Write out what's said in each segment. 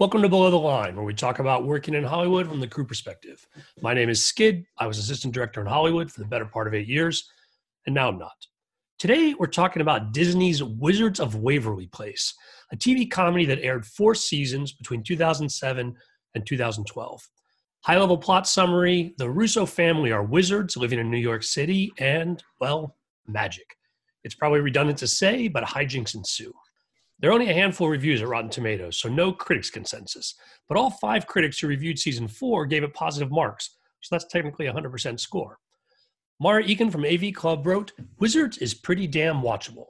Welcome to Below the Line, where we talk about working in Hollywood from the crew perspective. My name is Skid. I was assistant director in Hollywood for the better part of eight years, and now I'm not. Today, we're talking about Disney's Wizards of Waverly Place, a TV comedy that aired four seasons between 2007 and 2012. High level plot summary the Russo family are wizards living in New York City and, well, magic. It's probably redundant to say, but hijinks ensue. There are only a handful of reviews at Rotten Tomatoes, so no critics' consensus. But all five critics who reviewed season four gave it positive marks, so that's technically a 100% score. Marah Eakin from AV Club wrote, Wizards is pretty damn watchable.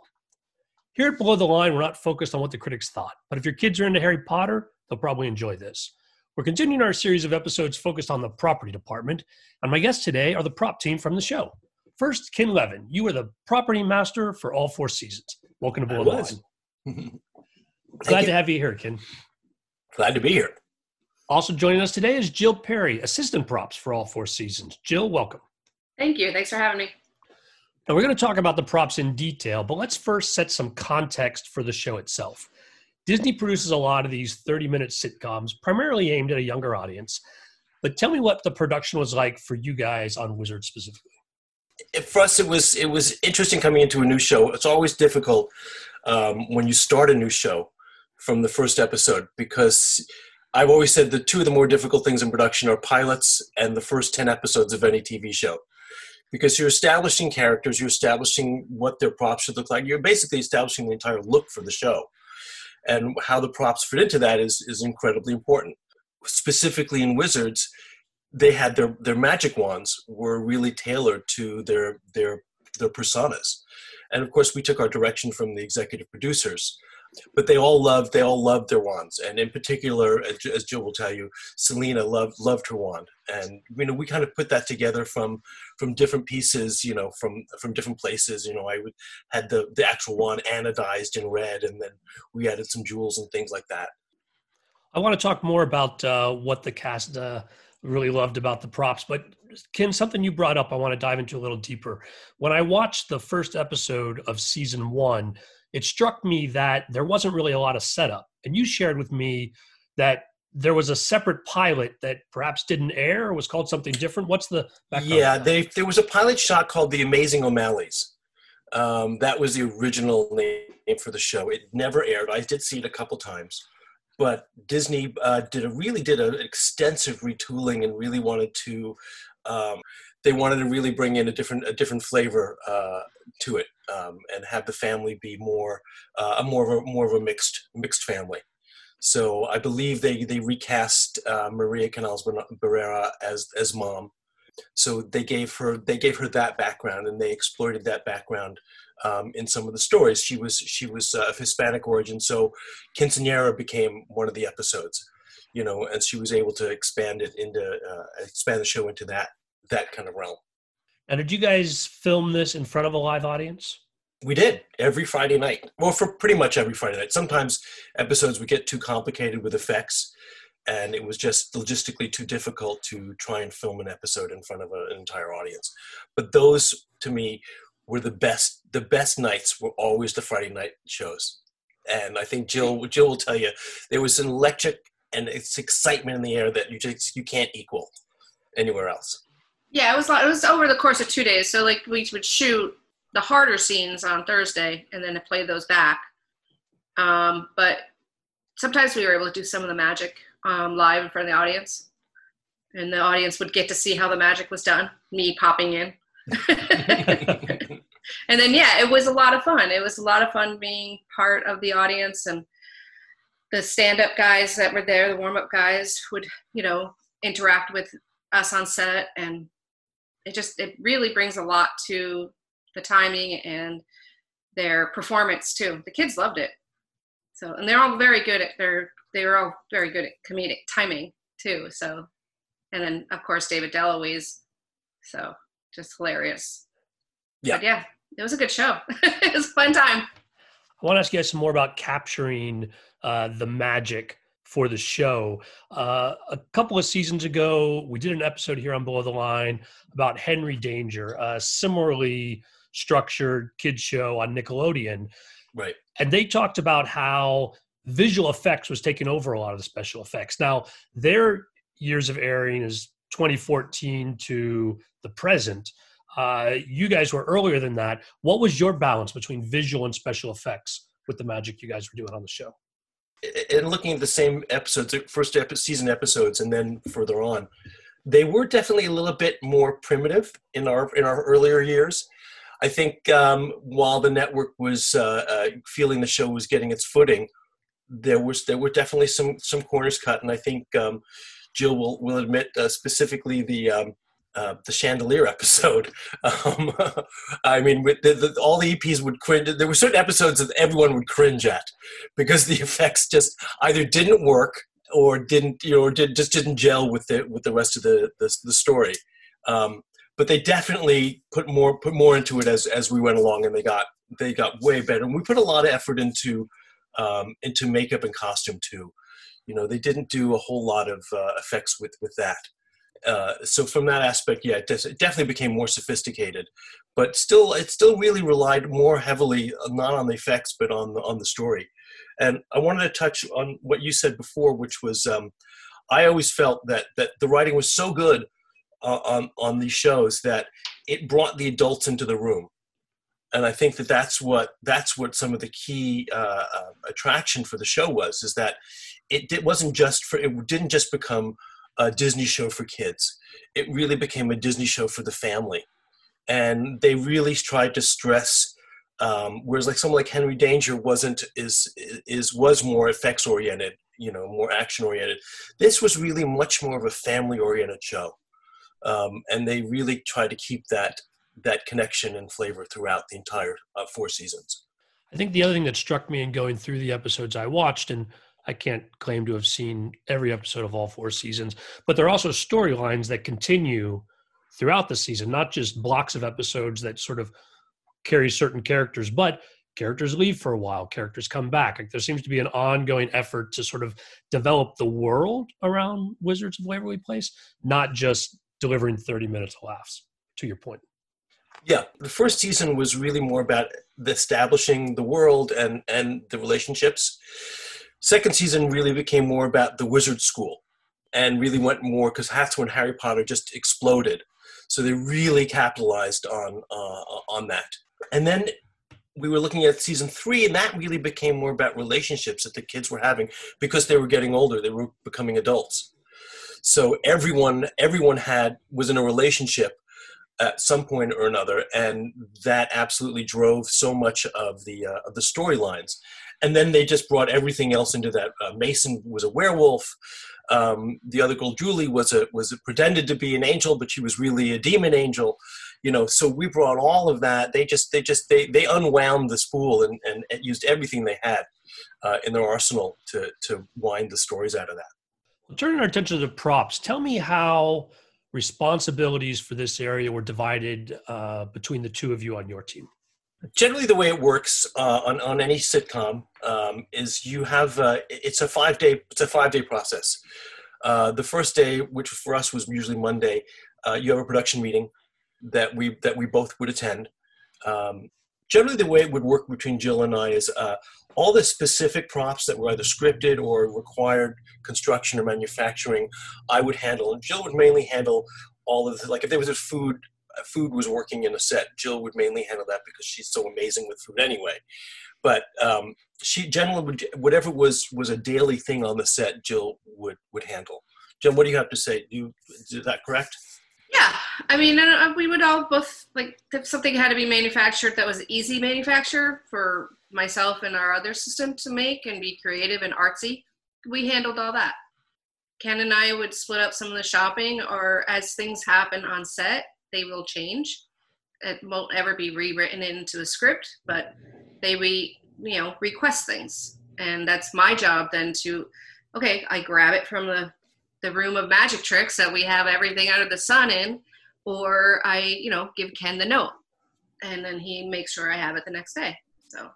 Here at Below the Line, we're not focused on what the critics thought, but if your kids are into Harry Potter, they'll probably enjoy this. We're continuing our series of episodes focused on the property department, and my guests today are the prop team from the show. First, Ken Levin, you were the property master for all four seasons. Welcome to Below the Line. Glad you. to have you here, Ken. Glad to be here. Also joining us today is Jill Parry, assistant props for all four seasons. Jill, welcome. Thank you. Thanks for having me. Now, we're going to talk about the props in detail, but let's first set some context for the show itself. Disney produces a lot of these 30 minute sitcoms, primarily aimed at a younger audience. But tell me what the production was like for you guys on Wizard specifically. For us, it was it was interesting coming into a new show. It's always difficult um, when you start a new show from the first episode because I've always said the two of the more difficult things in production are pilots and the first 10 episodes of any TV show. Because you're establishing characters, you're establishing what their props should look like. You're basically establishing the entire look for the show. And how the props fit into that is, is incredibly important. Specifically in Wizards, they had their, their magic wands were really tailored to their, their, their personas. And of course, we took our direction from the executive producers but they all loved they all loved their wands. And in particular as jill will tell you selena loved loved her wand. And you know we kind of put that together from from different pieces you know from from different places. You know i would had the the actual wand anodized in red and then we added some jewels and things like that. I want to talk more about uh, what the cast uh, really loved about the props but ken something you brought up i want to dive into a little deeper when i watched the first episode of season one it struck me that there wasn't really a lot of setup. And you shared with me that there was a separate pilot that perhaps didn't air or was called something different. What's the Yeah, they, there was a pilot shot called The Amazing O'Malleys. Um, that was the original name for the show. It never aired. I did see it a couple times, but Disney uh, did a really did an extensive retooling and really wanted to. Um, they wanted to really bring in a different a different flavor uh, to it um, and have the family be more uh, a more of a more of a mixed mixed family. So I believe they they recast uh, Maria Canals Barrera as as mom. So they gave her they gave her that background and they exploited that background um, in some of the stories. She was she was uh, of Hispanic origin, so quinceanera became one of the episodes. You know, and she was able to expand it into uh, expand the show into that that kind of realm. Now, did you guys film this in front of a live audience? We did every Friday night. Well, for pretty much every Friday night. Sometimes episodes would get too complicated with effects, and it was just logistically too difficult to try and film an episode in front of an entire audience. But those, to me, were the best. The best nights were always the Friday night shows, and I think Jill Jill will tell you there was an electric and it's excitement in the air that you just you can't equal anywhere else. Yeah, it was it was over the course of two days. So like we would shoot the harder scenes on Thursday and then play those back. Um, but sometimes we were able to do some of the magic um, live in front of the audience, and the audience would get to see how the magic was done. Me popping in. and then yeah, it was a lot of fun. It was a lot of fun being part of the audience and the stand-up guys that were there, the warm-up guys would you know interact with us on set and it just it really brings a lot to the timing and their performance too. The kids loved it. So and they're all very good at their they were all very good at comedic timing too. So and then of course David DeLuise. So just hilarious. Yeah. But yeah, it was a good show. it was a fun time. I want to ask you guys some more about capturing uh, the magic for the show. Uh, a couple of seasons ago, we did an episode here on Below the Line about Henry Danger, a similarly structured kids show on Nickelodeon. Right. And they talked about how visual effects was taking over a lot of the special effects. Now, their years of airing is 2014 to the present. Uh, you guys were earlier than that. What was your balance between visual and special effects with the magic you guys were doing on the show? And looking at the same episodes, first season episodes, and then further on, they were definitely a little bit more primitive in our in our earlier years. I think um, while the network was uh, uh, feeling the show was getting its footing, there was there were definitely some some corners cut, and I think um, Jill will will admit uh, specifically the. Um, uh, the chandelier episode. Um, I mean, the, the, all the EPs would cringe. There were certain episodes that everyone would cringe at because the effects just either didn't work or didn't, you know, did, just didn't gel with the with the rest of the the, the story. Um, but they definitely put more put more into it as as we went along, and they got they got way better. And we put a lot of effort into um, into makeup and costume too. You know, they didn't do a whole lot of uh, effects with with that. Uh, so from that aspect, yeah, it, definitely became more sophisticated, but still, it still really relied more heavily uh, not on the effects but on the on the story. And I wanted to touch on what you said before, which was um, I always felt that that the writing was so good uh, on on these shows that it brought the adults into the room and I think that that's what that's what some of the key uh, uh, attraction for the show was is that it, it wasn't just for it didn't just become a Disney show for kids. It really became a Disney show for the family, and they really tried to stress. Um, whereas like someone like Henry Danger wasn't is is was more effects oriented, you know, more action oriented. This was really much more of a family oriented show, um, and they really tried to keep that that connection and flavor throughout the entire uh, four seasons. I think the other thing that struck me in going through the episodes I watched, and I can't claim to have seen every episode of all four seasons, but there are also storylines that continue throughout the season, not just blocks of episodes that sort of carry certain characters, but characters leave for a while, characters come back. Like there seems to be an ongoing effort to sort of develop the world around Wizards of Waverly Place, not just delivering 30 minutes of laughs, to your point. Yeah, the first season was really more about establishing the world and and the relationships. Second season really became more about the wizard school, and really went more because that's when Harry Potter just exploded. So they really capitalized on uh, on that. And then we were looking at season three, and that really became more about relationships that the kids were having because they were getting older, they were becoming adults. So everyone everyone had was in a relationship at some point or another, and that absolutely drove so much of the uh, of the storylines. And then they just brought everything else into that. Uh, Mason was a werewolf. Um, the other girl, Julie, was a was a, pretended to be an angel, but she was really a demon angel. You know, so we brought all of that. They just they just they they unwound the spool and and, and used everything they had uh, in their arsenal to to wind the stories out of that. Turning our attention to props, tell me how responsibilities for this area were divided uh, between the two of you on your team? Generally, the way it works uh, on on any sitcom um, is you have uh, it's a five day it's a five day process. Uh, the first day, which for us was usually Monday, uh, you have a production meeting that we that we both would attend. Um, generally, the way it would work between Jill and I is uh, all the specific props that were either scripted or required construction or manufacturing, I would handle, and Jill would mainly handle all of the, like if there was a food food was working in a set, Jill would mainly handle that because she's so amazing with food anyway. But um, she generally would whatever was was a daily thing on the set, Jill would would handle. Jill, what do you have to say? Do you, is that correct? Yeah, I mean, we would all both like if something had to be manufactured that was easy manufacture for myself and our other system to make and be creative and artsy. We handled all that. Ken and I would split up some of the shopping, or as things happen on set, they will change. It won't ever be rewritten into a script, but they re you know request things, and that's my job then to okay, I grab it from the the room of magic tricks that we have everything under the sun in, or I you know give Ken the note, and then he makes sure I have it the next day. So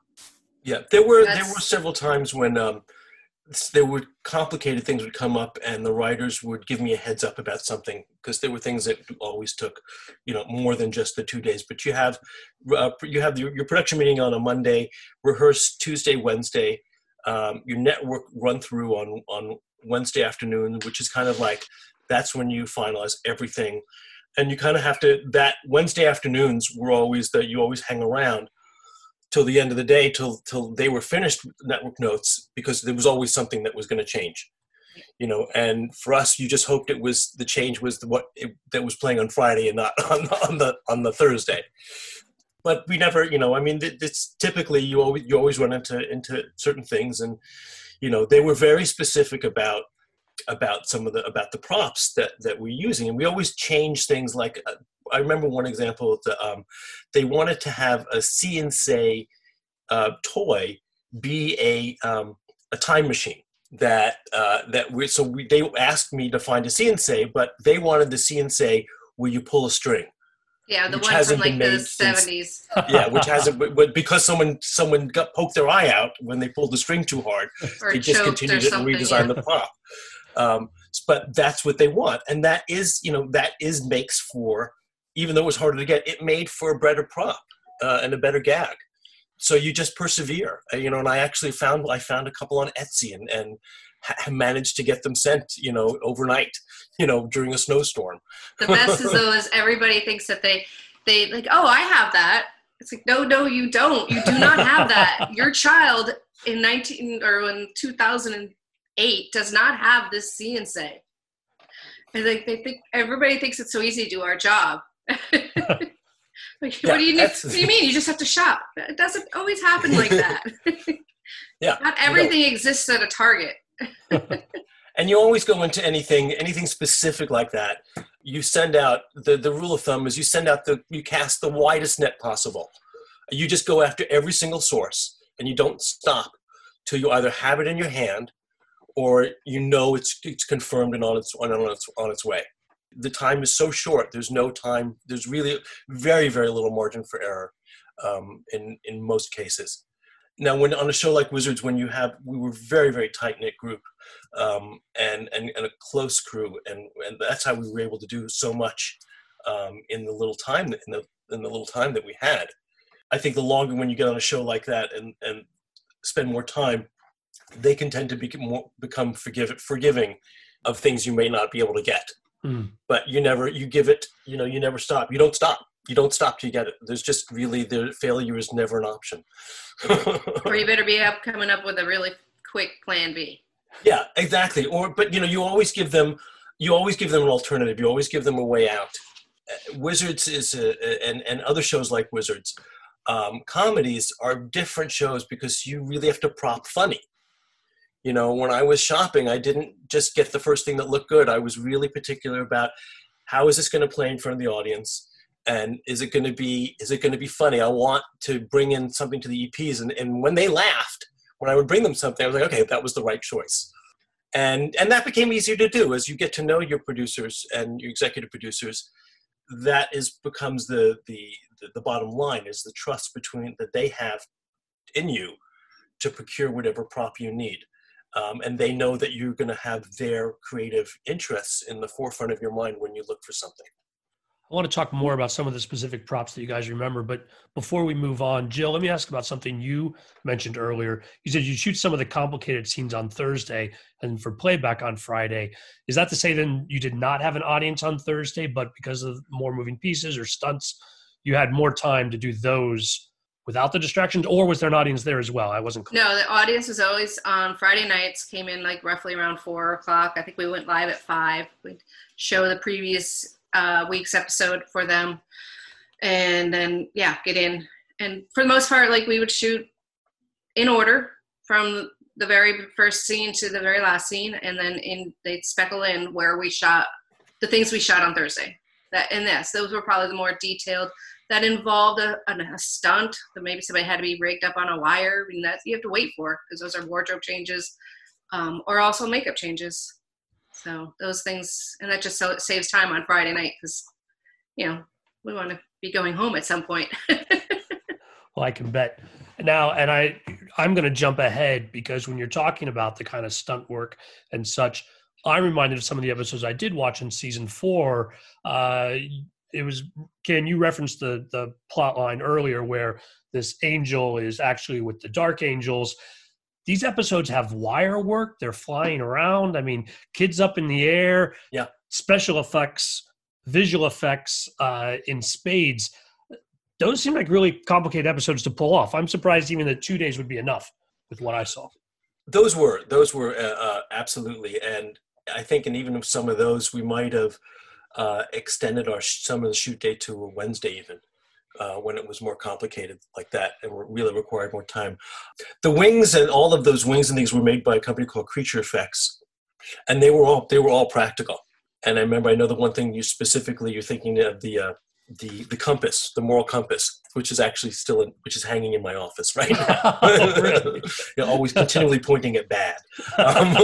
yeah, there were That's... there were several times when um, there were complicated things would come up, and the writers would give me a heads up about something because there were things that always took, you know, more than just the two days. But you have uh, you have your, your, production meeting on a Monday, rehearse Tuesday, Wednesday. um, your network run through on on Wednesday afternoon, which is kind of like that's when you finalize everything, and you kind of have to that Wednesday afternoons were always that you always hang around till the end of the day till till they were finished network notes because there was always something that was going to change you know? And for us you just hoped it was the change was the, what it, that was playing on friday and not on, on the on the thursday. But we never you know i mean it's typically you always you always run into into certain things and you know they were very specific about about some of the about the props that that we're using. And we always change things like uh, i remember one example the, um, they wanted to have a and say uh, toy be a um, a time machine that uh, that we so we, they asked me to find a and say but they wanted the see and say where you pull a string yeah, the one from like the seventies. Yeah, which hasn't, but because someone someone got poked their eye out when they pulled the string too hard, or they discontinued it and redesigned yeah. the prop. Um, but that's what they want, and that is, you know, that is makes for, even though it was harder to get, it made for a better prop uh, and a better gag. So you just persevere, uh, you know. And I actually found I found a couple on Etsy and and managed to get them sent, you know, overnight, you know, during a snowstorm. The best is though is everybody thinks that they they like, oh, I have that. It's like, no, no, you don't. You do not have that. Your child in 19 or in 2008 does not have this see and. Like they think everybody thinks it's so easy to do our job. like, yeah, what do you What do you mean? You just have to shop. It doesn't always happen like that. yeah. Not everything exists at a Target. and you always go into anything anything specific like that. You send out the the rule of thumb is you send out the you cast the widest net possible. You just go after every single source and you don't stop till you either have it in your hand or you know it's it's confirmed and on its on its on its way. The time is so short there's no time there's really very very little margin for error um, in in most cases now when on a show like wizards when you have we were very very tight knit group um, and, and and a close crew and and that's how we were able to do so much um, in the little time in the in the little time that we had. I think the longer when you get on a show like that and and spend more time they can tend to become more, become forgive, forgiving of things you may not be able to get. Mm. but you never you give it you know you never stop. You don't stop you don't stop till you get it. There's just really the failure is never an option. or you better be up coming up with a really quick plan B. Yeah, exactly. Or but you know you always give them you always give them an alternative. You always give them a way out. Uh, Wizards is a, and and other shows like Wizards, um, comedies are different shows because you really have to prop funny. You know, when I was shopping, I didn't just get the first thing that looked good. I was really particular about how is this going to play in front of the audience and is it going to be is it going to be funny? I want to bring in something to the eps and, and when they laughed when i would bring them something i was like okay that was the right choice. And and that became easier to do as you get to know your producers and your executive producers that is becomes the the the, bottom line is the trust between that they have in you to procure whatever prop you need. Um, and they know that you're going to have their creative interests in the forefront of your mind when you look for something I want to talk more about some of the specific props that you guys remember. But before we move on, Jill, let me ask about something you mentioned earlier. You said you shoot some of the complicated scenes on Thursday and for playback on Friday. Is that to say then you did not have an audience on Thursday, but because of more moving pieces or stunts, you had more time to do those without the distractions, or was there an audience there as well? I wasn't clear. No, the audience was always on Friday nights, came in like roughly around four o'clock. I think we went live at five. We'd show the previous uh, week's episode for them, and then yeah, get in. And for the most part, like we would shoot in order from the very first scene to the very last scene, and then in they'd speckle in where we shot the things we shot on Thursday. That and this, those were probably the more detailed. That involved a, a, stunt that maybe somebody had to be rigged up on a wire. Mean, that you have to wait for because those are wardrobe changes, um, or also makeup changes. So those things, and that just so it saves time on Friday night because, you know, we want to be going home at some point. well, I can bet. Now, and I, I'm going to jump ahead because when you're talking about the kind of stunt work and such, I'm reminded of some of the episodes I did watch in season four. Uh, it was Ken. You referenced the the plot line earlier where this angel is actually with the Dark Angels these episodes have wire work. They're flying around. I mean, kids up in the air. Yeah. Special effects, visual effects uh, in spades. Those seem like really complicated episodes to pull off. I'm surprised even that two days would be enough with what I saw. Those were those were uh, uh, absolutely, and I think, and even some of those, we might have uh, extended our some of the shoot day to a Wednesday even. Uh, when it was more complicated like that and really required more time. The wings and all of those wings and things were made by a company called Creature Effects, and they were all they were all practical. And I remember I know the one thing you specifically you're thinking of the uh, the the compass, the moral compass, which is actually still in, which is hanging in my office right now. Really? You're always continually pointing at bad. Um,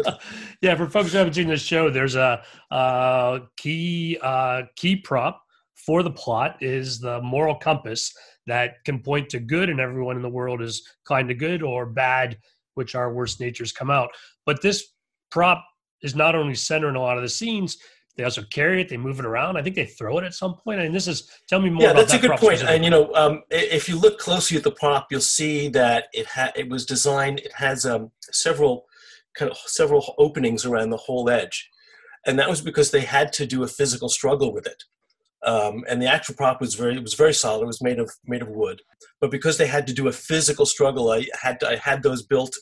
yeah, for folks who haven't seen this show, there's a, uh key uh, key prop for the plot is the moral compass that can point to good, and everyone in the world is kind of good, or bad, which our worst natures come out. But this prop is not only centering a lot of the scenes. They also carry it. They move it around. I think they throw it at some point. And this is tell me more. yeah, that's a good point. And you know, um, if you look closely at the prop, you'll see that it ha- it was designed. It has um, several kind of several openings around the whole edge, and that was because they had to do a physical struggle with it. Um, and the actual prop was very it was very solid. It was made of made of wood, but because they had to do a physical struggle, I had to, I had those built.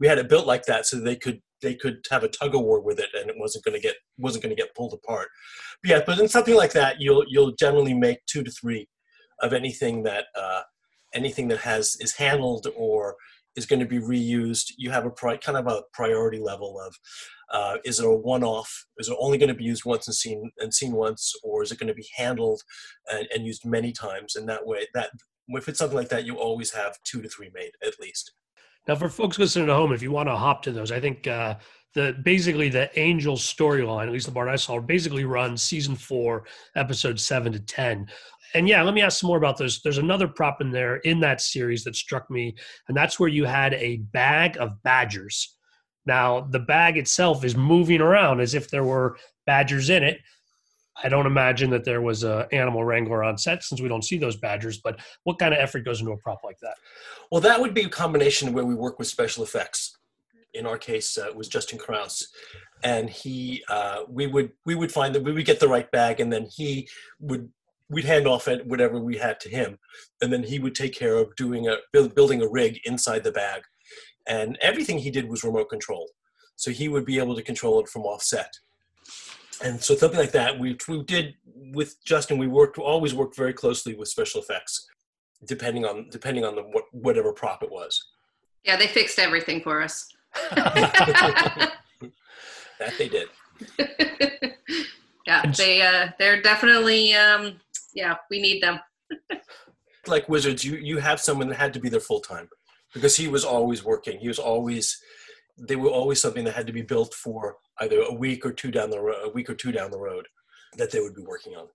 We had it built like that so they could they could have a tug of war with it, and it wasn't going to get wasn't going to get pulled apart. But yeah, but in something like that, you'll you'll generally make two to three of anything that uh, anything that has is handled or is going to be reused. You have a pri- kind of a priority level of uh, is it a one-off? Is it only going to be used once and seen and seen once, or is it going to be handled and, and used many times? And that way, that if it's something like that, you always have two to three made at least. Now, for folks listening at home, if you want to hop to those, I think uh, the basically the Angels storyline, at least the part I saw, basically runs season four, episode seven to ten. And yeah, let me ask some more about those. There's another prop in there in that series that struck me, and that's where you had a bag of badgers. Now, the bag itself is moving around as if there were badgers in it. I don't imagine that there was a animal wrangler on set since we don't see those badgers. But what kind of effort goes into a prop like that? Well, that would be a combination where we work with special effects. In our case, uh, it was Justin Krause, and he uh, we would we would find that we would get the right bag, and then he would we'd hand off it whatever we had to him, and then he would take care of doing a build, building a rig inside the bag, and everything he did was remote control, so he would be able to control it from offset. And so something like that, we we did with Justin. We worked always worked very closely with special effects depending on depending on the what, whatever prop it was. Yeah, they fixed everything for us. That they did. yeah, they uh, they're definitely um, yeah, we need them. Like Wizards, you you have someone that had to be there full time because he was always working. He was always they were always something that had to be built for either a week or two down the road, a week or two down the road that they would be working on.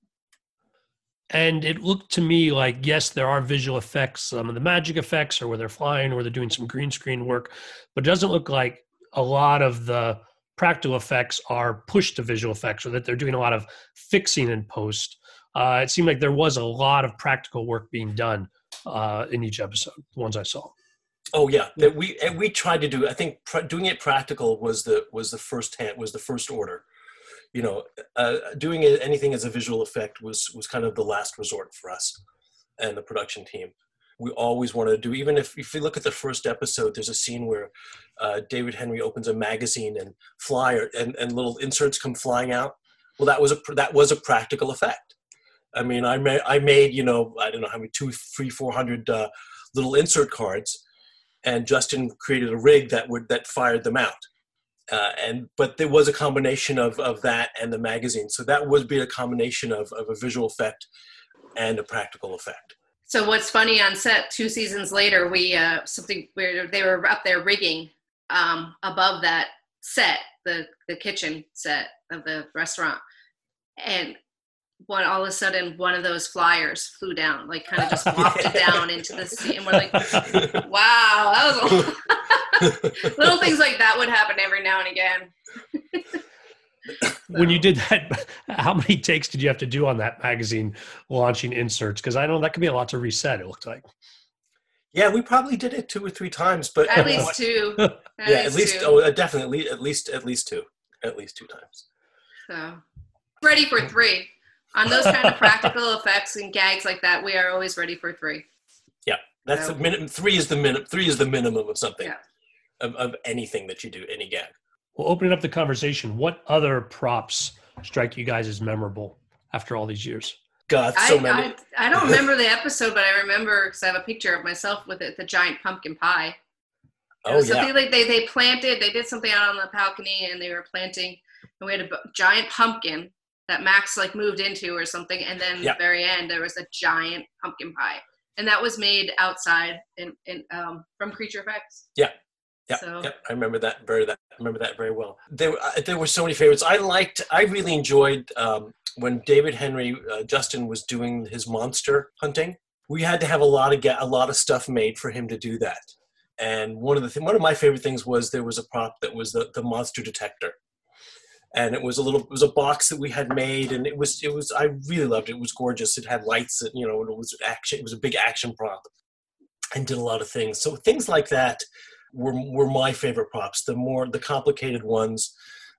And it looked to me like, yes, there are visual effects, some of the magic effects, or where they're flying, or they're doing some green screen work, but it doesn't look like a lot of the practical effects are pushed to visual effects, or that they're doing a lot of fixing in post. Uh, it seemed like there was a lot of practical work being done uh, in each episode, the ones I saw. Oh yeah, that we and we tried to do. I think pr- doing it practical was the was the first hand was the first order. You know, uh, doing it, anything as a visual effect was was kind of the last resort for us and the production team. We always wanted to do. Even if if you look at the first episode, there's a scene where uh, David Henry opens a magazine and flyer and, and little inserts come flying out. Well, that was a pr- that was a practical effect. I mean, I made I made you know I don't know how many two, three, four hundred uh, little insert cards and Justin created a rig that would that fired them out. Uh, and but there was a combination of of that and the magazine, so that would be a combination of of a visual effect and a practical effect. So what's funny on set, two seasons later, we uh, something where they were up there rigging um, above that set, the the kitchen set of the restaurant, and one all of a sudden one of those flyers flew down, like kind of just wafted down into the sea, and we're like, wow, that was a little things like that would happen every now and again. When you did that, how many takes did you have to do on that magazine launching inserts? Because I know that could be a lot to reset. It looked like. Yeah, we probably did it two or three times, but At least two. At yeah, at least two. oh, uh, definitely at least at least two, at least two times. So ready for three. On those kind of practical effects and gags like that, we are always ready for three. Yeah, That's So- the minimum. Three is the minimum. Three is the minimum of something, Yeah. of, of anything that you do, any gag. Well, opening up the conversation, what other props strike you guys as memorable after all these years? God, so I, many. I, I don't remember the episode, but I remember because I have a picture of myself with it, the giant pumpkin pie. It oh was yeah, something like they, they planted, they did something out on the balcony and they were planting, and we had a giant pumpkin that Max like moved into or something, and then Yeah. the very end there was a giant pumpkin pie, and that was made outside in, in um, from Creature Effects. Yeah. Yeah, So Yep, I remember that very that I remember that very well. There, were- uh, there were so many favorites. I liked. I really enjoyed um, when David Henry uh, Justin was doing his monster hunting. We had to have a lot of ga- a lot of stuff made for him to do that. And one of the th- one of my favorite things was there was a prop that was the, the monster detector, and it was a little it was a box that we had made, and it was it was I really loved it. It was gorgeous. It had lights, and you know, it was action. It was a big action prop, and did a lot of things. So things like that were were my favorite props. The more the complicated ones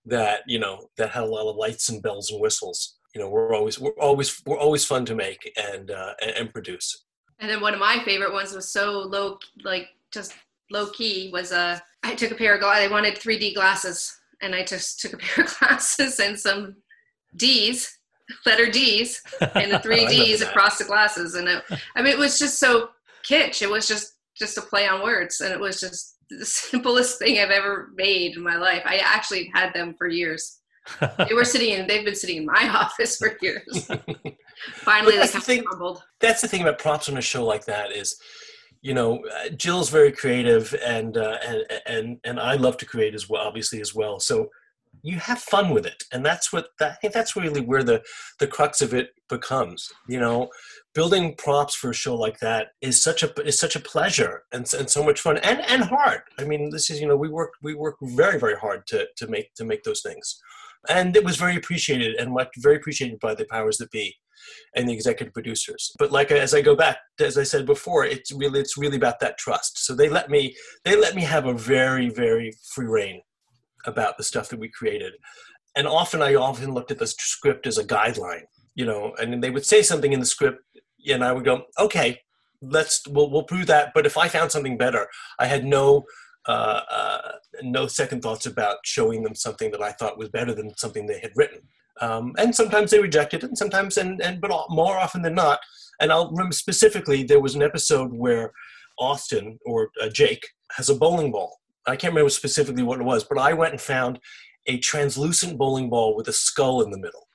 that you know that had a lot of lights and bells and whistles. You know, we're always we're always we're always fun to make and uh, and, and produce. And then one of my favorite ones was so low, like just low key. Was uh, I took a pair of. I wanted 3D glasses, and I just took a pair of glasses and some D's, letter D's, and the three D's across the glasses. And it, I mean, it was just so kitsch. It was just just a play on words, and it was just the simplest thing I've ever made in my life. I actually had them for years. They were sitting in. They've been sitting in my office for years. Finally, that's the thing- crumbled. That's the thing about props on a show like that is, you know, Jill's very creative and uh, and and and I love to create as well, obviously as well. So you have fun with it, and that's what that, I think that's really where the the crux of it becomes. You know, building props for a show like that is such a is such a pleasure and, and so much fun and and hard. I mean, this is you know we work we work very very hard to to make to make those things, and it was very appreciated and much very appreciated by the powers that be and the executive producers. But like as I go back, as I said before, it's really it's really about that trust. So they let me they let me have a very very free reign about the stuff that we created, and often I often looked at the script as a guideline, you know, and they would say something in the script, and I would go, okay, let's we'll we'll prove that. But if I found something better, I had no. Uh, uh, no second thoughts about showing them something that I thought was better than something they had written um, and sometimes they rejected it, and sometimes and and but more often than not. And I'll remember specifically there was an episode where Austin or uh, Jake has a bowling ball. I can't remember specifically what it was, but I went and found a translucent bowling ball with a skull in the middle.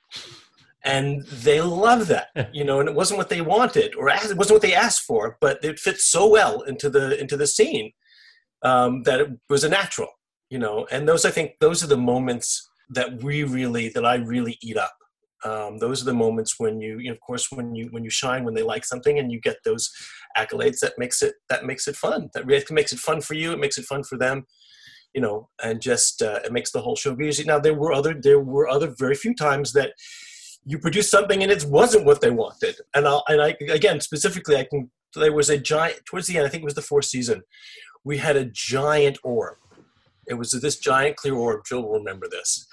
And they love that, you know, and it wasn't what they wanted, or asked, it wasn't what they asked for, but it fits so well into the into the scene um, that it was a natural, you know. And those, I think, those are the moments that we really that I really eat up. Um, those are the moments when you, you know, of course, when you when you shine, when they like something, and you get those accolades. That makes it that makes it fun. That really makes it fun for you. It makes it fun for them, you know, and just uh, it makes the whole show easy. Now there were other there were other very few times that you produced something and it wasn't what they wanted. And I'll, and I again specifically, I can there was a giant towards the end. I think it was the fourth season. We had a giant orb it was this giant clear orb. Jill will remember this.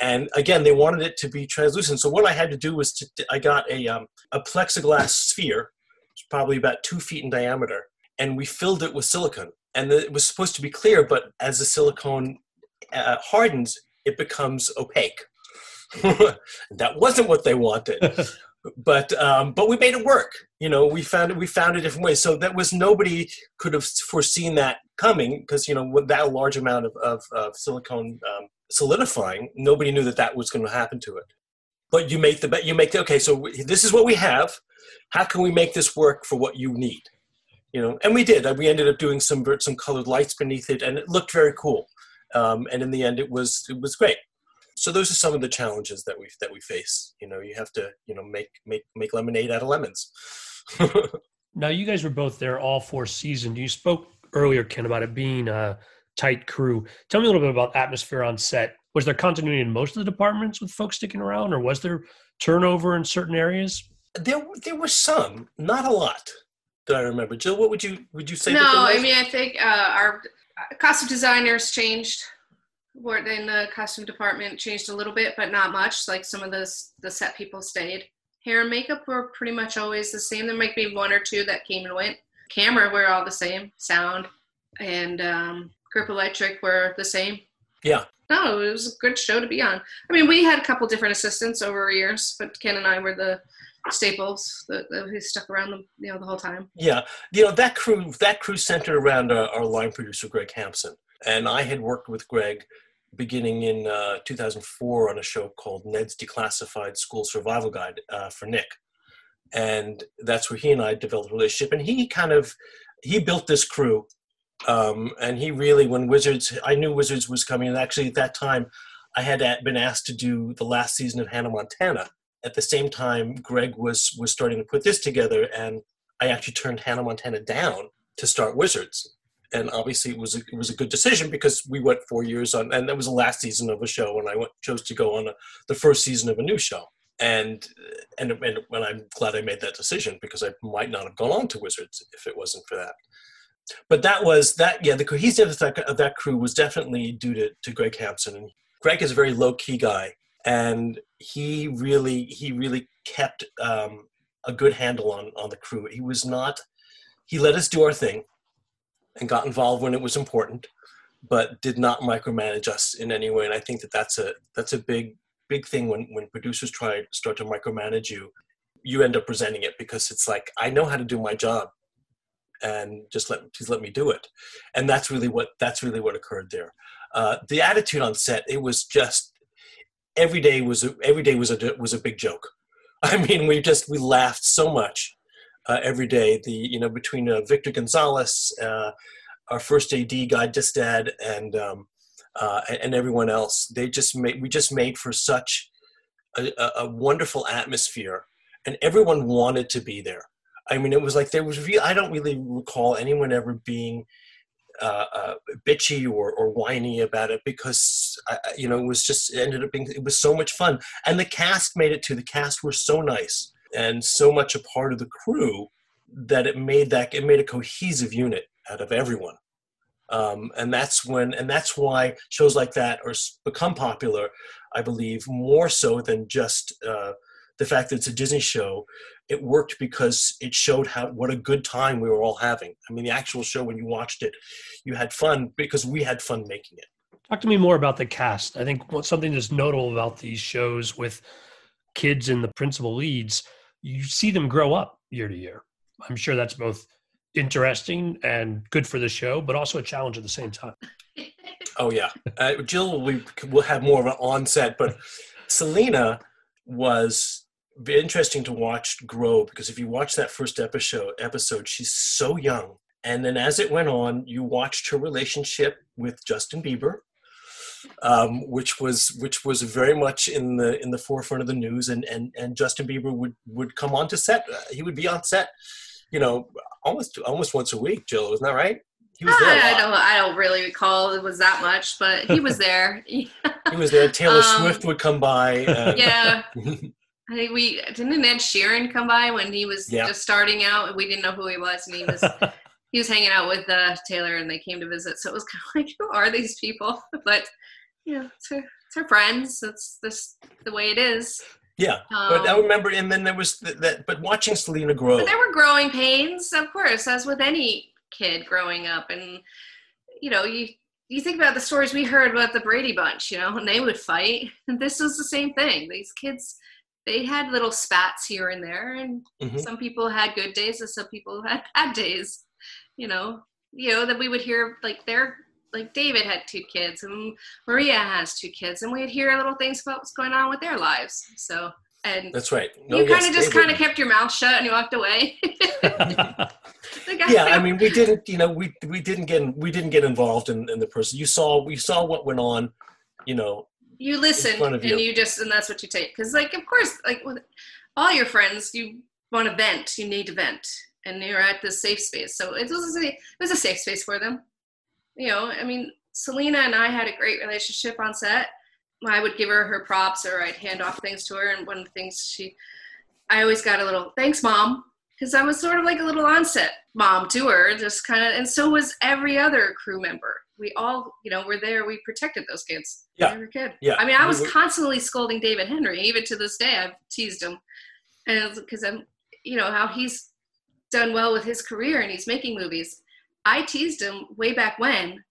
And again, they wanted it to be translucent. So what I had to do was to, I got a, um, a plexiglass sphere, probably about two feet in diameter, and we filled it with silicone. And it was supposed to be clear, but as the silicone uh, hardens, it becomes opaque. that wasn't what they wanted but um, but we made it work. You know, we found it, we found a different way. So that was nobody could have foreseen that coming because you know with that large amount of of, of silicone um, solidifying, nobody knew that that was going to happen to it. But you make the bet. You make the okay. So this is what we have. How can we make this work for what you need? You know, and we did. We ended up doing some some colored lights beneath it, and it looked very cool. Um, and in the end, it was it was great so those are some of the challenges that we that we face you know you have to you know make make make lemonade out of lemons Now, you guys were both there all four seasons. You spoke earlier, Ken, about it being a tight crew. Tell me a little bit about atmosphere on set. Was there continuity in most of the departments with folks sticking around, or was there turnover in certain areas? there there were some not a lot that I remember. Jill, what would you would you say? no, I mean I think uh, our costume designers changed. Were in the costume department changed a little bit, but not much. Like some of the the set people stayed. Hair and makeup were pretty much always the same. There might be one or two that came and went. Camera were all the same. Sound and um, Grip Electric were the same. Yeah. No, it was a good show to be on. I mean, we had a couple different assistants over years, but Ken and I were the staples that, that who stuck around the you know the whole time. Yeah, you know that crew. That crew centered around uh, our line producer Greg Hampson, and I had worked with Greg beginning in uh, 2004 on a show called Ned's Declassified School Survival Guide uh, for Nick, and that's where he and I developed a relationship. And he kind of he built this crew, um, and he really when Wizards, I knew Wizards was coming, and actually at that time, I had been asked to do the last season of Hannah Montana. At the same time, Greg was was starting to put this together, and I actually turned Hannah Montana down to start Wizards. And obviously, it was a, it was a good decision because we went four years on, and that was the last season of a show, and I went, chose to go on a, the first season of a new show. And and and and I'm glad I made that decision because I might not have gone on to Wizards if it wasn't for that. But that was that. Yeah, the cohesiveness of that, of that crew was definitely due to to Greg Hampson. And Greg is a very low key guy, and he really he really kept um, a good handle on on the crew. He was not. He let us do our thing, and got involved when it was important, but did not micromanage us in any way. And I think that that's a that's a big big thing when when producers try start to micromanage you. You end up resenting it because it's like I know how to do my job, and just let please let me do it. And that's really what that's really what occurred there. Uh, the attitude on set it was just every day was a, every day was a was a big joke. I mean, we just we laughed so much uh, every day. The you know between uh, Victor Gonzalez, uh, our first AD guy Distad, and um, uh, and everyone else, they just made we just made for such a, a, wonderful atmosphere, and everyone wanted to be there. I mean, it was like there was. Re- I don't really recall anyone ever being uh, uh, bitchy or, or whiny about it because I- you know it was just it ended up being it was so much fun and the cast made it too the cast were so nice and so much a part of the crew that it made that it made a cohesive unit out of everyone um, and that's when and that's why shows like that are become popular i believe more so than just uh, the fact that it's a disney show it worked because it showed how what a good time we were all having i mean the actual show when you watched it you had fun because we had fun making it Talk to me more about the cast. I think what something that's notable about these shows with kids in the principal leads, you see them grow up year to year. I'm sure that's both interesting and good for the show, but also a challenge at the same time. Oh yeah, uh, Jill. We will have more of an onset, but Selena was interesting to watch grow because if you watch that first episode, episode, she's so young, and then as it went on, you watched her relationship with Justin Bieber, um, which was which was very much in the in the forefront of the news, and and and Justin Bieber would would come on to set. Uh, he would be on set, you know, almost almost once a week. Jill, isn't that right? He was there. I don't. I don't really recall it was that much, but he was there. He was there. Taylor Um, Swift would come by. And, yeah, I think we didn't Ed Sheeran come by when he was Yeah. just starting out. We didn't know who he was, and he was he was hanging out with uh, Taylor, and they came to visit. So it was kind of like, who are these people? But you know, it's her, it's her friends. That's this the way it is. Yeah, but I Um, remember, and then there was th- that. But watching Selena grow, there were growing pains, of course, as with any kid growing up. And you know, you you think about the stories we heard about the Brady Bunch, you know, and they would fight. And this was the same thing. These kids, they had little spats here and there, and Mhm. some people had good days, and some people had bad days. You know, you know that we would hear like their like David had two kids, and Maria has two kids, and we'd hear little things about what's going on with their lives. So. And that's right. you kind of just kind of kept your mouth shut and you walked away. Yeah, I mean, we didn't, you know, we we didn't get we didn't get involved in, in the person. You saw we saw what went on, you know. you listen front and you. you just and that's what you take because like of course like with all your friends you want to vent you need to vent and you're at this safe space so it was a, it was a safe space for them you know i mean selena and i had a great relationship on set i would give her her props or i'd hand off things to her and one of the things she i always got a little thanks mom because I was sort of like a little onset mom to her, just kind of, and so was every other crew member. We all, you know, were there. We protected those kids. Yeah. Were kid. Yeah. I mean, I was constantly scolding David Henry. Even to this day, I've teased him, and because I'm, you know, how he's done well with his career and he's making movies. I teased him way back when,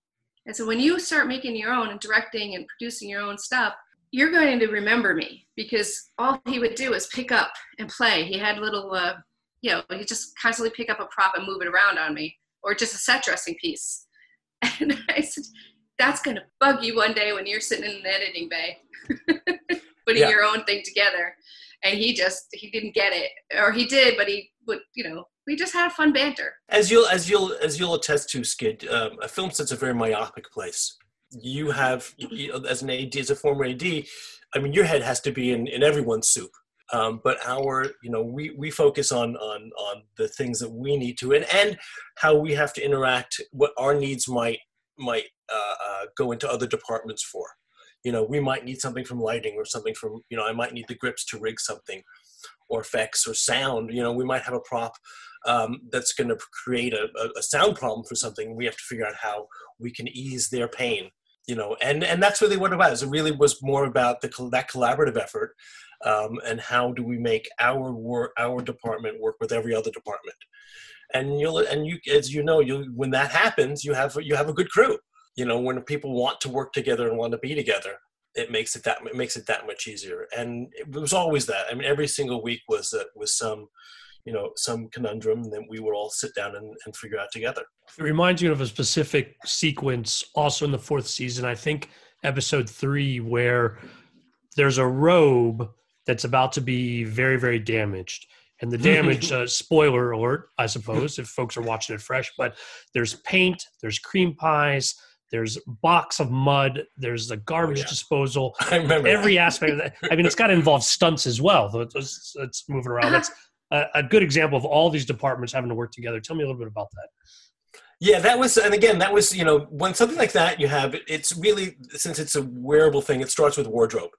and so when you start making your own and directing and producing your own stuff, you're going to remember me because all he would do is pick up and play. He had little, uh, you know, he just constantly pick up a prop and move it around on me, or just a set dressing piece. And I said, "That's going to bug you one day when you're sitting in an editing bay, putting Yeah. your own thing together." And he just he didn't get it, or he did, but he would, you know, we just had fun banter. As you'll as you'll as you'll attest to, Skid, um, a film set's a very myopic place. You have, as an AD, as a former AD, I mean, your head has to be in, in everyone's soup. Um, but our, you know, we, we focus on on on the things that we need to, and and how we have to interact, what our needs might might uh, uh, go into other departments for. You know, we might need something from lighting or something from, you know, I might need the grips to rig something, or effects or sound. You know, we might have a prop um, that's going to create a, a, sound problem for something. We have to figure out how we can ease their pain. You know, and and that's really what it was. It really was more about the that collaborative effort, um, and how do we make our work, our department work with every other department. And you'll and you as you know, you when that happens, you have you have a good crew. You know, when people want to work together and want to be together, it makes it that it makes it that much easier. And it was always that. I mean, every single week was uh, was some you know some conundrum that we would all sit down and, and figure out together It reminds me of a specific sequence also in the fourth season, I think episode three, where there's a robe that's about to be very, very damaged. And the damage, uh, spoiler alert, I suppose, if folks are watching it fresh, but there's paint, there's cream pies, there's box of mud, there's the garbage oh, yeah. disposal, i remember every that. aspect of that. I mean, it's got to involve stunts as well. It's, it's moving around. That's a, a good example of all these departments having to work together. Tell me a little bit about that. yeah that was and again that was you know when something like that you have it's really since it's a wearable thing it starts with wardrobe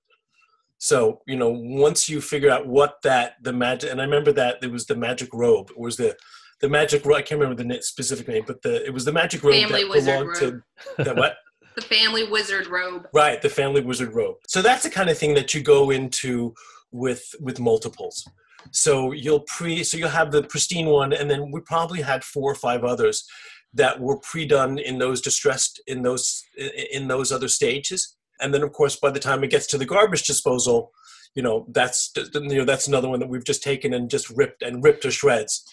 so you know once you figure out what that the magic and i remember that it was the magic robe it was the the magic robe i can't remember the specific name but the it was the magic robe Family that belonged robe. to that what The family wizard robe. Right, the family wizard robe. So that's the kind of thing that you go into with with multiples. So you'll pre so you'll have the pristine one, and then we probably had four or five others that were pre-done in those distressed in those in those other stages. And then of course by the time it gets to the garbage disposal, you know that's you know that's another one that we've just taken and just ripped and ripped to shreds.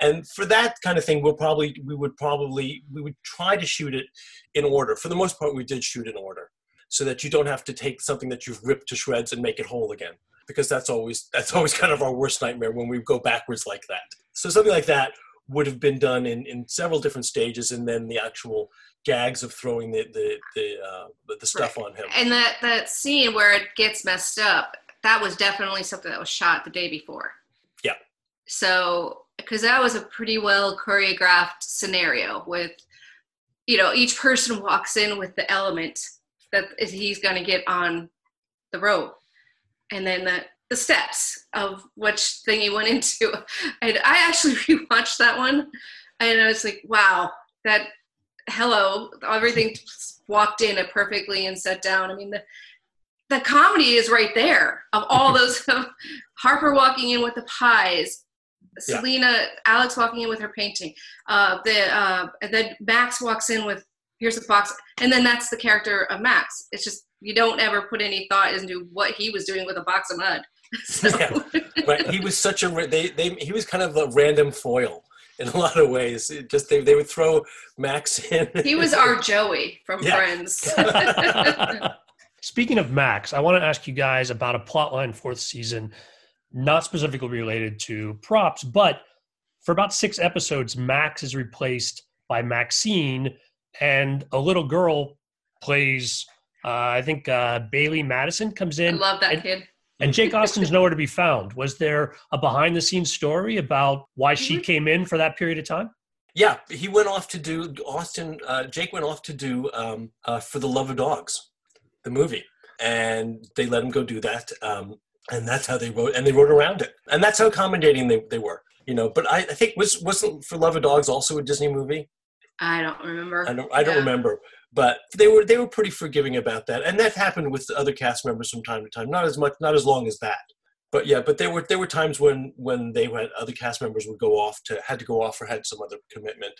And for that kind of thing, we'll probably we would probably we would try to shoot it in order. For the most part, we did shoot in order so that you don't have to take something that you've ripped to shreds and make it whole again because that's always that's always kind of our worst nightmare when we go backwards like that so something like that would have been done in, in several different stages and then the actual gags of throwing the the the, uh, the, stuff on him And that that scene where it gets messed up, that was definitely something that was shot the day before. Yeah. So, because that was a pretty well choreographed scenario with, you know, each person walks in with the element that he's going to get on the rope, and then the the steps of which thing he went into. And I actually rewatched that one, and I was like, wow, that hello, everything walked in it perfectly and sat down. I mean, the the comedy is right there of all those Harper walking in with the pies, Yeah. Selena, Alex walking in with her painting, uh, the uh, and then Max walks in with here's the box, and then that's the character of Max. It's just you don't ever put any thought into what he was doing with a box of mud. So, Yeah. right he was such a they, they he was kind of a random foil in a lot of ways it just they, they would throw max in he was our Joey from Yeah. Friends. Speaking of Max, I want to ask you guys about a plotline fourth season, not specifically related to props, but for about six episodes, Max is replaced by Maxine, and a little girl plays. Uh, I think uh, Bailee Madison comes in. I love that and, kid. And Jake Austin's nowhere to be found. Was there a behind-the-scenes story about why she Mhm. came in for that period of time? Yeah, he went off to do Austin. Uh, Jake went off to do um, uh, for the love of dogs, the movie, and they let him go do that. Um, and that's how they wrote, and they wrote around it, and that's how accommodating they, they were. you know. But I, I think was wasn't For Love of Dogs also a Disney movie? I don't remember. I don't I don't Yeah. remember, but they were they were pretty forgiving about that, and that happened with other cast members from time to time. Not as much, not as long as that, but yeah. But there were there were times when when they had other cast members would go off to had to go off or had some other commitment.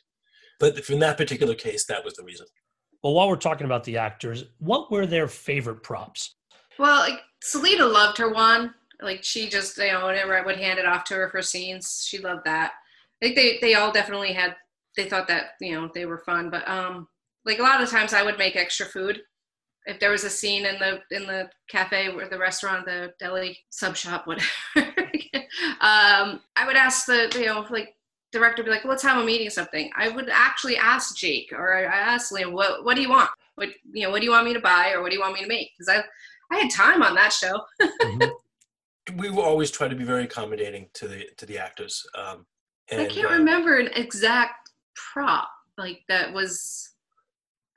But in that particular case, that was the reason. Well, while we're talking about the actors, what were their favorite props? Well, like Selena loved her wand. Like she just, you know, whenever I would hand it off to her for scenes, she loved that. I think they they all definitely had. They thought that you know they were fun, but um, like a lot of times I would make extra food. If there was a scene in the in the cafe or the restaurant, the deli sub shop, whatever, um, I would ask the you know like director be like, "What time I'm eating something?" I would actually ask Jake or I asked Liam, "What what do you want? What you know? What do you want me to buy or what do you want me to make?" Because I I had time on that show. Mhm. We will always try to be very accommodating to the to the actors. Um, and, I can't uh, remember an exact prop like that was.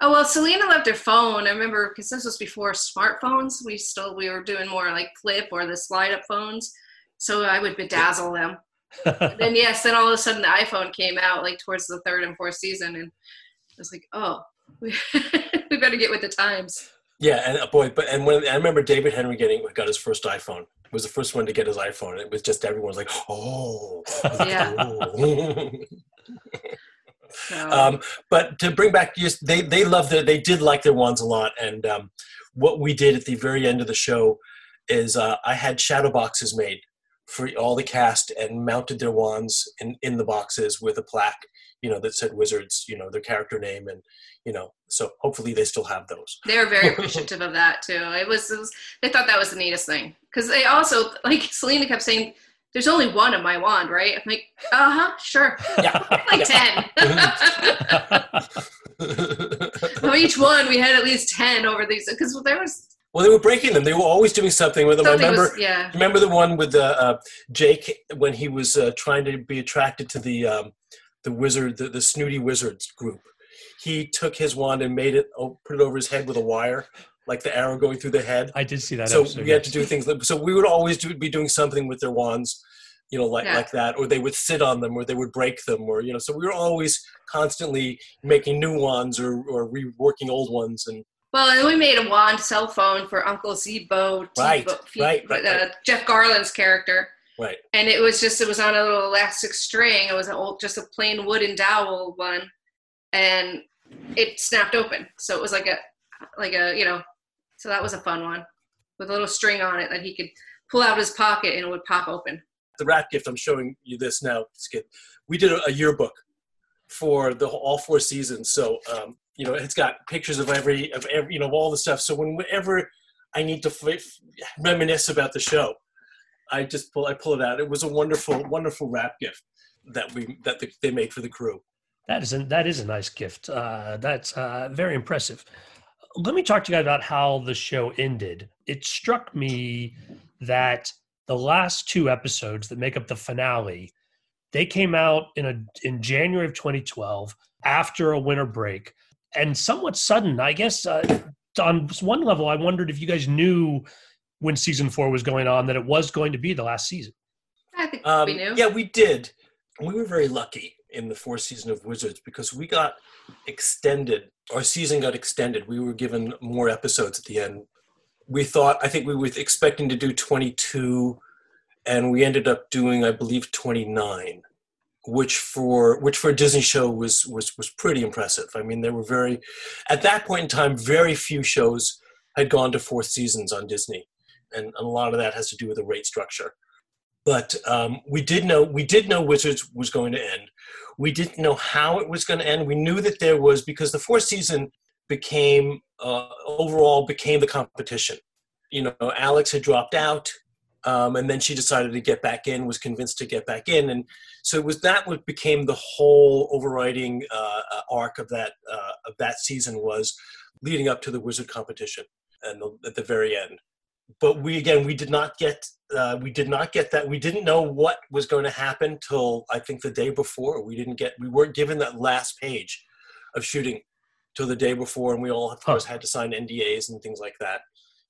Oh well, Selena left her phone. I remember because this was before smartphones. We still we were doing more like flip or the slide up phones. So I would bedazzle them. then yes, then all of a sudden the iPhone came out like towards the third and fourth season, and I was like, oh, we, we better get with the times. Yeah, and uh, boy, but and when I remember David Henry getting got his first iPhone, was the first one to get his iPhone. It was just everyone was like, "Oh, Yeah. oh." So, um, but to bring back, just they they loved their they did like their wands a lot, and um, what we did at the very end of the show is uh, I had shadow boxes made for all the cast and mounted their wands in in the boxes with a plaque, you know, that said Wizards, you know, their character name, and you know, so hopefully they still have those. they were very appreciative of that too. It was, it was they thought that was the neatest thing because they also like Selena kept saying, "There's only one of my wand, right?" I'm like, "Uh huh, sure, Yeah, like ten. of each one, we had at least ten over these because there was Well, they were breaking them. They were always doing something with them. I remember. was yeah Remember the one with the uh, Jake when he was uh, trying to be attracted to the um, the wizard, the, the snooty wizards group. He took his wand and made it, oh, put it over his head with a wire, like the arrow going through the head. I did see that. so episode, we had yes. to do things. Like, so we would always do, be doing something with their wands, you know, like Yeah. like that, or they would sit on them, or they would break them, or you know. So we were always constantly making new wands or or reworking old ones, and Well, and we made a wand cell phone for Uncle Kelbo, Right, T-Bo- right, right, uh, Jeff Garlin's character. right. and it was just it was on a little elastic string it was an old just a plain wooden dowel one and it snapped open so it was like a like a you know so that was a fun one with a little string on it that he could pull out of his pocket and it would pop open. The rat gift i'm showing you this now skid. We did a, a yearbook for the all four seasons. So um, you know it's got pictures of every of every you know all the stuff. So whenever i need to f- reminisce about the show i just pull i pull it out. It was a wonderful wonderful wrap gift that we that the, they made for the crew. That is a, that is a nice gift. Uh, that's uh, very impressive. Let me talk to you guys about how the show ended. It struck me that the last two episodes that make up the finale, they came out in a in January of 2012 after a winter break, and somewhat sudden. I guess uh, on one level, I wondered if you guys knew when season four was going on that it was going to be the last season. i think Um, we knew Yeah, we did. We were very lucky in the fourth season of Wizards because we got extended. Our season got extended. We were given more episodes at the end. We thought, I think we were expecting to do 22, and we ended up doing, I believe, 29, which for which for a Disney show was was was pretty impressive. I mean, there were very, at that point in time, very few shows had gone to fourth seasons on Disney, and a lot of that has to do with the rate structure but um, we did know we did know Wizards was going to end. We didn't know how it was going to end. We knew that there was because the fourth season became uh, overall became the competition. You know, Alex had dropped out, um, and then she decided to get back in. Was convinced to get back in, and so it was that what became the whole overriding uh, uh, arc of that uh, of that season was leading up to the Wizard competition and the, at the very end but we again we did not get uh, we did not get that we didn't know what was going to happen till i think the day before we didn't get we weren't given that last page of shooting till the day before and we all of Huh. course had to sign ndas and things like that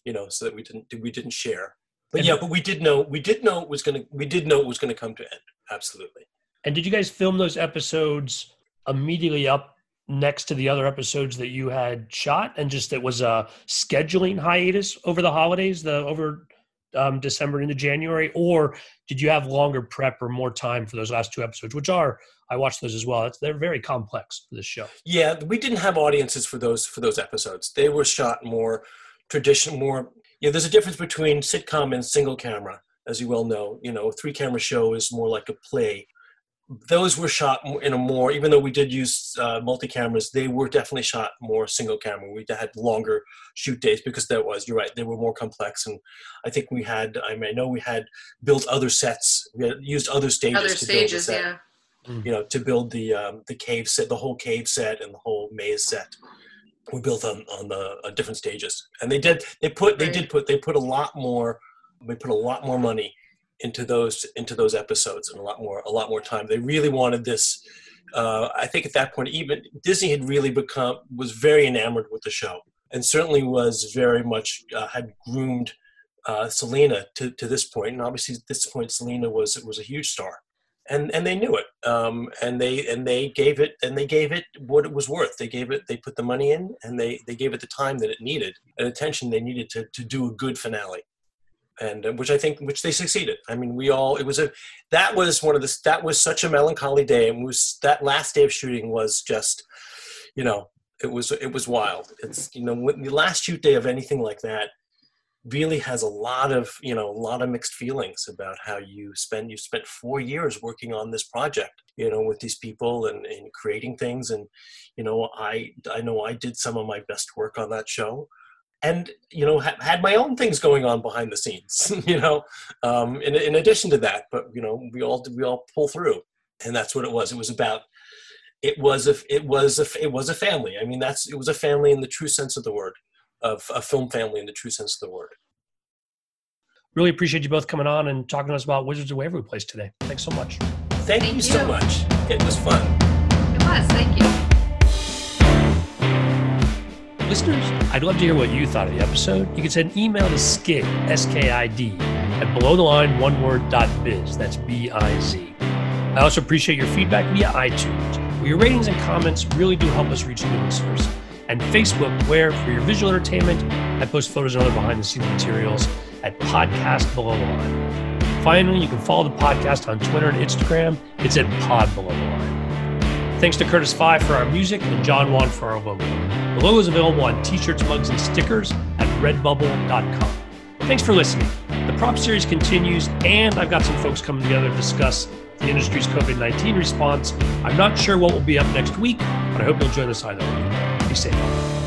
you know so that we didn't we didn't share But And- yeah, but we did know we did know it was gonna we did know it was gonna come to end. Absolutely. And did you guys film those episodes immediately up next to the other episodes that you had shot, and just it was a scheduling hiatus over the holidays, the over um, December into January, or did you have longer prep or more time for those last two episodes, which are I watched those as well. It's, they're very complex for this show. Yeah, we didn't have audiences for those for those episodes. They were shot more tradition, more. Yeah, there's a difference between sitcom and single camera, as you well know. You know, a three camera show is more like a play. Those were shot in a more, even though we did use uh, multi cameras, they were definitely shot more single camera. We had longer shoot days because that was, you're right, they were more complex. And I think we had, I mean, I know we had built other sets, we had used other stages. Other to build the stages, set yeah. you know, to build the um, the cave set, the whole cave set, and the whole maze set. We built on on the uh, different stages, and they did. They put. They Right. did put. They put a lot more. They put a lot more money into those into those episodes, and a lot more a lot more time. They really wanted this. Uh, I think at that point, even Disney had really become was very enamored with the show, and certainly was very much uh, had groomed uh, Selena to, to this point. And obviously, at this point, Selena was was a huge star and and they knew it um, and they and they gave it and they gave it what it was worth they gave it they put the money in and they they gave it the time that it needed and attention they needed to to do a good finale and uh, which i think which they succeeded. I mean we all it was a that was one of the that was such a melancholy day and was that last day of shooting was just you know it was it was wild. It's you know when the last shoot day of anything like that really has a lot of you know a lot of mixed feelings about how you spend you spent four years working on this project you know with these people and, and creating things. And you know i i know i did some of my best work on that show and you know ha- had my own things going on behind the scenes you know um, in, in addition to that but you know we all we all pull through and that's what it was it was about it was a it was a it was a family i mean that's it was a family in the true sense of the word of a film family in the true sense of the word Really appreciate you both coming on and talking to us about Wizards of Waverly Place today. Thanks so much. Thank, Thank you so much. It was fun. It was. Thank you. Listeners, I'd love to hear what you thought of the episode. You can send an email to skid, S-K-I-D, at below the line one word dot biz. That's B-I-Z. I also appreciate your feedback via iTunes, where your ratings and comments really do help us reach new listeners. And Facebook, where for your visual entertainment, I post photos and other behind the scenes materials at Podcast Below the Line. Finally, you can follow the podcast on Twitter and Instagram. It's at Pod Below the Line. Thanks to Curtis Five for our music and John Wan for our logo. The logo is available on t-shirts, mugs, and stickers at redbubble.com. Thanks for listening. The prop series continues, and I've got some folks coming together to discuss the industry's COVID-19 response. I'm not sure what will be up next week, but I hope you'll join us either way. Be safe.